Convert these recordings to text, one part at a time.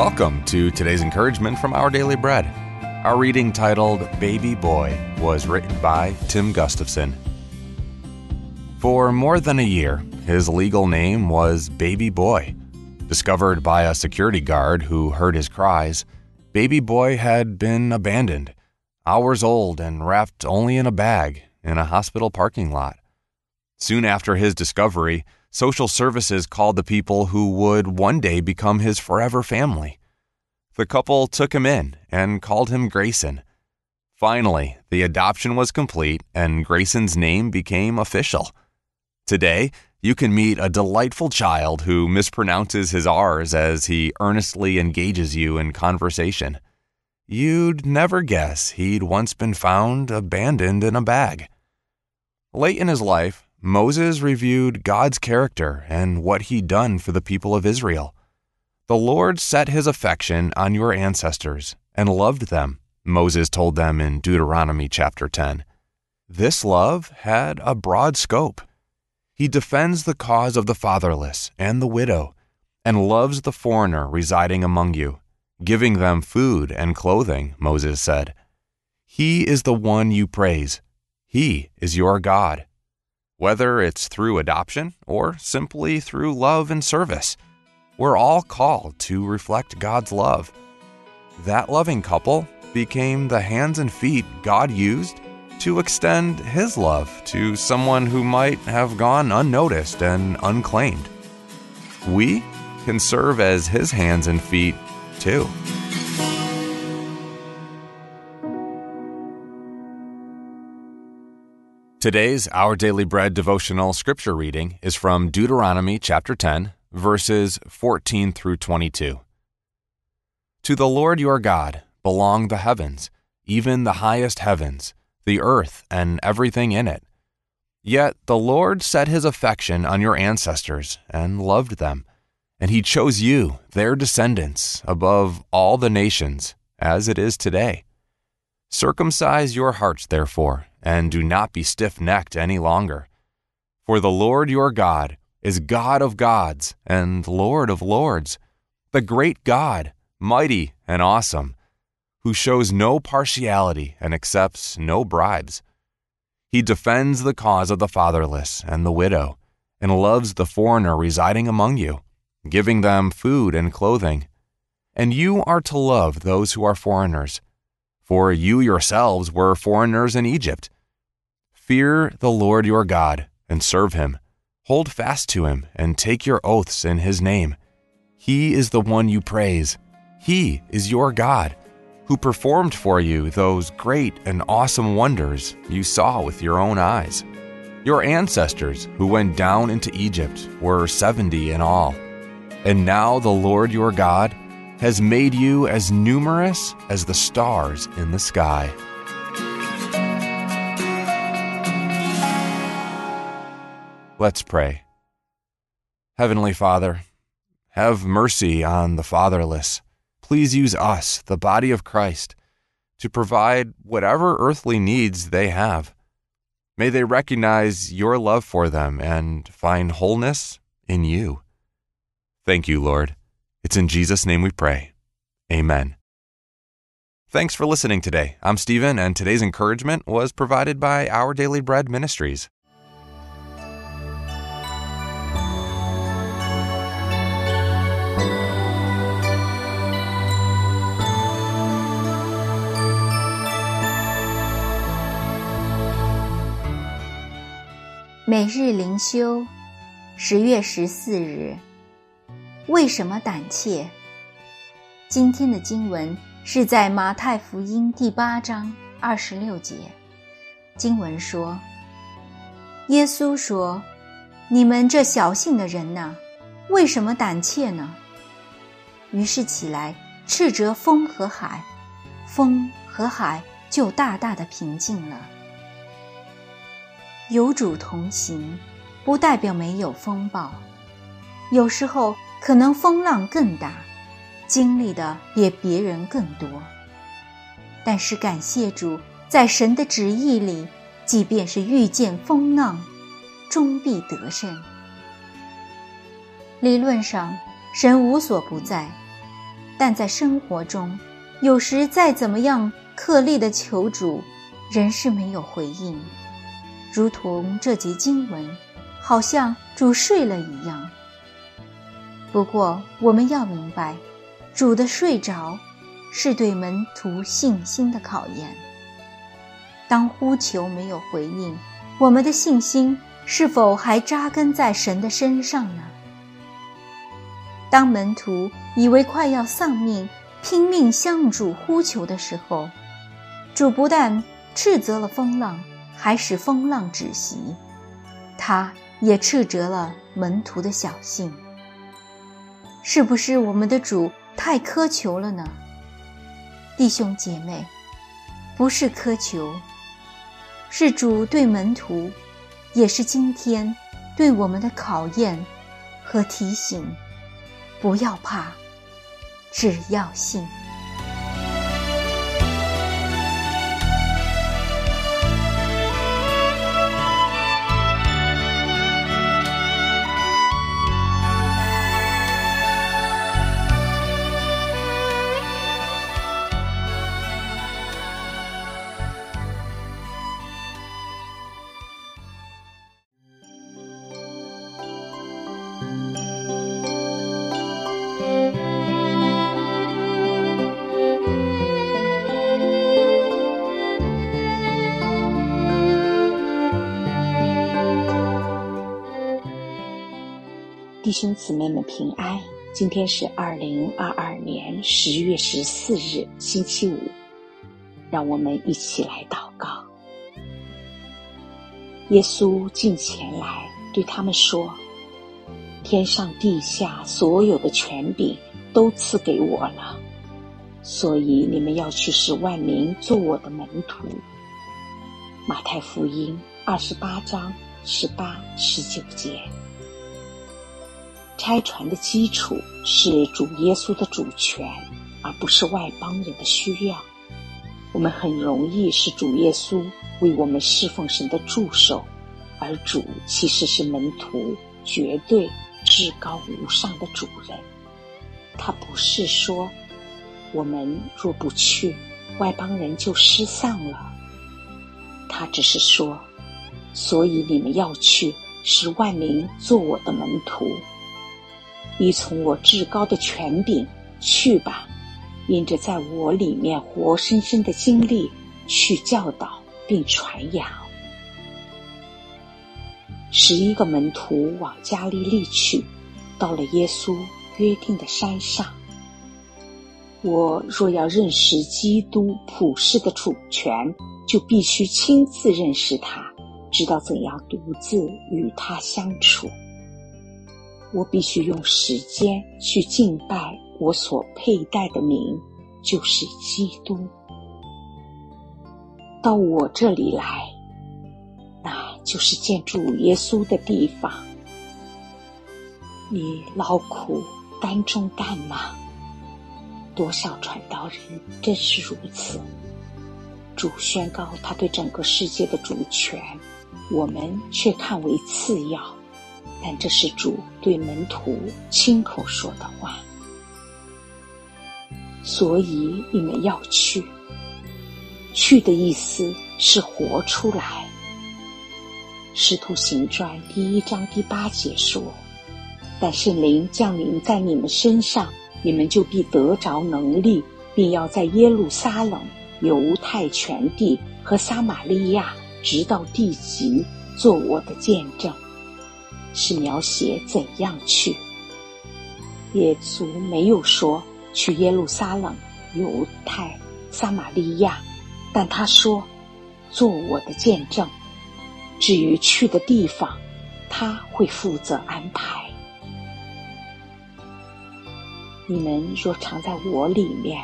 Welcome to today's encouragement from Our Daily Bread. Our reading titled Baby Boy was written by Tim Gustafson. For more than a year, his legal name was Baby Boy. Discovered by a security guard who heard his cries, Baby Boy had been abandoned, hours old and wrapped only in a bag in a hospital parking lot. Soon after his discovery, social services called the people who would one day become his forever family. The couple took him in and called him Grayson. Finally, the adoption was complete and Grayson's name became official. Today, you can meet a delightful child who mispronounces his R's as he earnestly engages you in conversation. You'd never guess he'd once been found abandoned in a bag. Late in his life, Moses reviewed God's character and what he'd done for the people of Israel. The Lord set his affection on your ancestors and loved them, Moses told them in Deuteronomy chapter 10. This love had a broad scope. He defends the cause of the fatherless and the widow, and loves the foreigner residing among you, giving them food and clothing, Moses said. He is the one you praise. He is your God whether it's through adoption or simply through love and service. We're all called to reflect God's love. That loving couple became the hands and feet God used to extend His love to someone who might have gone unnoticed and unclaimed. We can serve as His hands and feet too. Today's Our Daily Bread devotional scripture reading is from Deuteronomy chapter 10, verses 14 through 22. To the Lord your God belong the heavens, even the highest heavens, the earth and everything in it. Yet the Lord set his affection on your ancestors and loved them, and he chose you, their descendants, above all the nations, as it is today. Circumcise your hearts, therefore and do not be stiff necked any longer. For the Lord your God is God of gods and Lord of lords, the great God, mighty and awesome, who shows no partiality and accepts no bribes. He defends the cause of the fatherless and the widow, and loves the foreigner residing among you, giving them food and clothing. And you are to love those who are foreigners for you yourselves were foreigners in Egypt. Fear the Lord your God and serve him. Hold fast to him and take your oaths in his name. He is the one you praise. He is your God, who performed for you those great and awesome wonders you saw with your own eyes. Your ancestors who went down into Egypt were seventy in all. And now the Lord your God has made you as numerous as the stars in the sky. Let's pray. Heavenly Father, have mercy on the fatherless. Please use us, the body of Christ, to provide whatever earthly needs they have. May they recognize your love for them and find wholeness in you. Thank you, Lord. It's in Jesus' name we pray. Amen. Thanks for listening today. I'm Stephen, and today's encouragement was provided by Our Daily Bread Ministries. 每日灵修，十月十四日。为什么胆怯？今天的经文是在马太福音第八章二十六节。经文说：“耶稣说，你们这小信的人呐，为什么胆怯呢？”于是起来斥责风和海，风和海就大大的平静了。有主同行，不代表没有风暴，有时候。可能风浪更大，经历的也别人更多。但是感谢主，在神的旨意里，即便是遇见风浪，终必得胜。理论上，神无所不在，但在生活中，有时再怎么样刻力的求主，仍是没有回应，如同这节经文，好像主睡了一样。不过，我们要明白，主的睡着，是对门徒信心的考验。当呼求没有回应，我们的信心是否还扎根在神的身上呢？当门徒以为快要丧命，拼命向主呼求的时候，主不但斥责了风浪，还使风浪止息。他也斥责了门徒的小性。是不是我们的主太苛求了呢？弟兄姐妹，不是苛求，是主对门徒，也是今天对我们的考验和提醒。不要怕，只要信。弟兄姊妹们平安！今天是二零二二年十月十四日，星期五。让我们一起来祷告。耶稣近前来对他们说：“天上地下所有的权柄都赐给我了，所以你们要去使万民做我的门徒。”马太福音二十八章十八、十九节。拆船的基础是主耶稣的主权，而不是外邦人的需要。我们很容易是主耶稣为我们侍奉神的助手，而主其实是门徒绝对至高无上的主人。他不是说我们若不去，外邦人就失丧了。他只是说，所以你们要去，使万民做我的门徒。依从我至高的权柄去吧，因着在我里面活生生的经历，去教导并传扬。十一个门徒往加利利去，到了耶稣约定的山上。我若要认识基督普世的主权，就必须亲自认识他，知道怎样独自与他相处。我必须用时间去敬拜我所佩戴的名，就是基督。到我这里来，那就是见主耶稣的地方。你劳苦担重担吗？多少传道人正是如此。主宣告他对整个世界的主权，我们却看为次要。但这是主对门徒亲口说的话，所以你们要去。去的意思是活出来。师徒行传第一章第八节说：“但圣灵降临在你们身上，你们就必得着能力，并要在耶路撒冷、犹太全地和撒玛利亚，直到地极，做我的见证。”是描写怎样去。耶稣没有说去耶路撒冷、犹太、撒玛利亚，但他说做我的见证。至于去的地方，他会负责安排。你们若藏在我里面，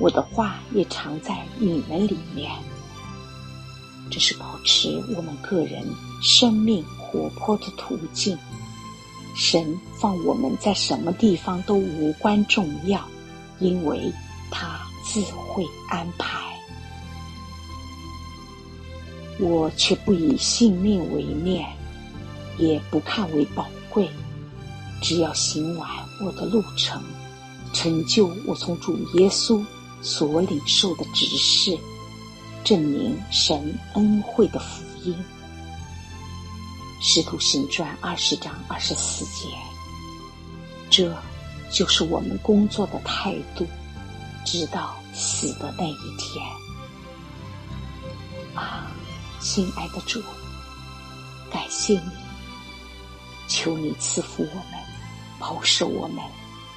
我的话也藏在你们里面。这是保持我们个人生命。活泼的途径，神放我们在什么地方都无关重要，因为他自会安排。我却不以性命为念，也不看为宝贵，只要行完我的路程，成就我从主耶稣所领受的指示，证明神恩惠的福音。使徒行传二十章二十四节，这就是我们工作的态度，直到死的那一天。啊，亲爱的主，感谢你，求你赐福我们，保守我们，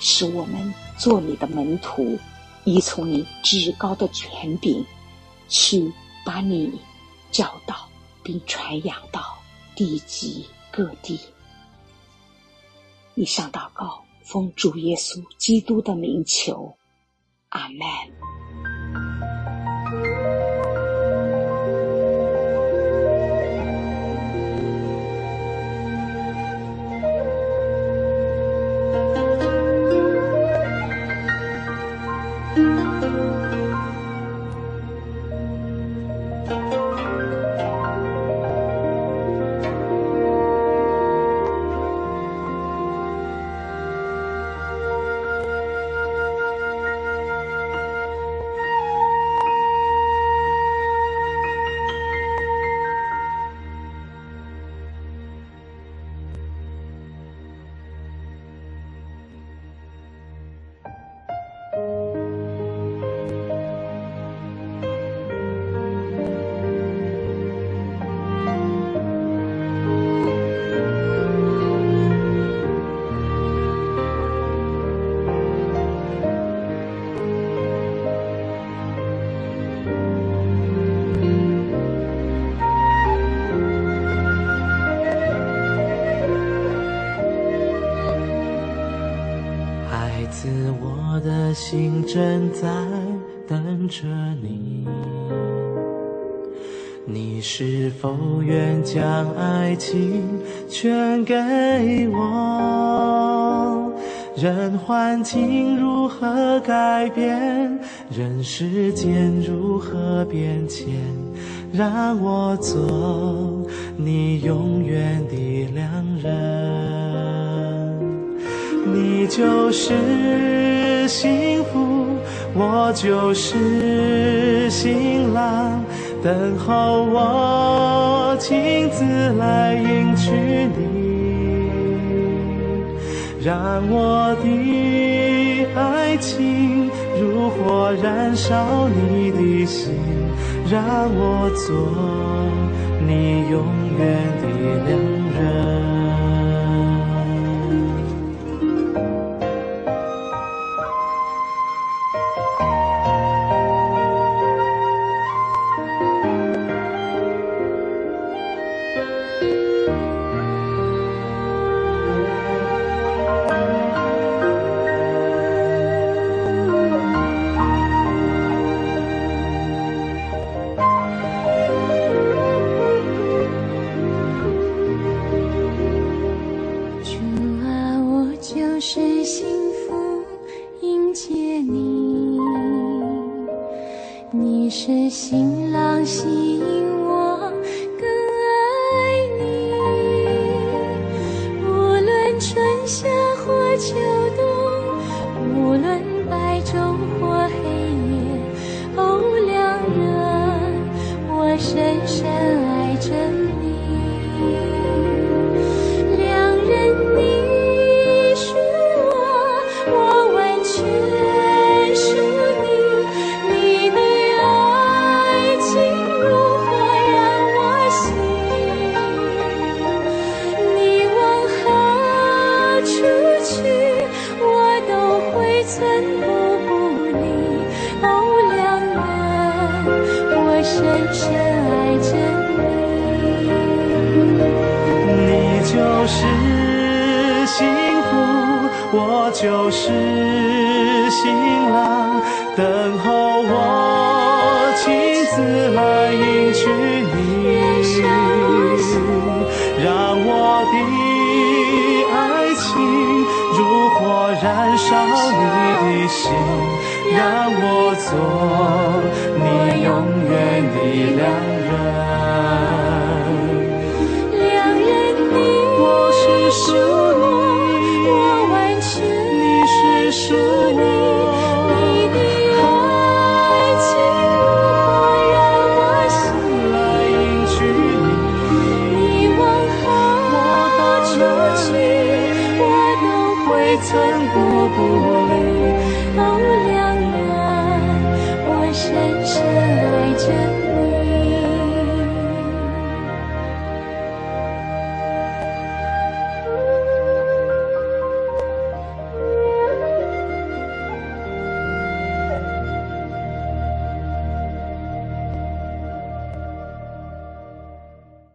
使我们做你的门徒，依从你至高的权柄，去把你教导并传扬到。地极各地，以上祷告，奉主耶稣基督的名求，阿门。在等着你，你是否愿将爱情全给我？任环境如何改变，任世间如何变迁，让我做你永远的良人。你就是。幸福，我就是新郎，等候我亲自来迎娶你，让我的爱情如火燃烧你的心，让我做你永远的良人。就是幸福，我就是新郎，等候我亲自来迎娶你，让我的爱情如火燃烧你的心，让我做你永远的良人。良人，你我是属你是。属你。寸步不离。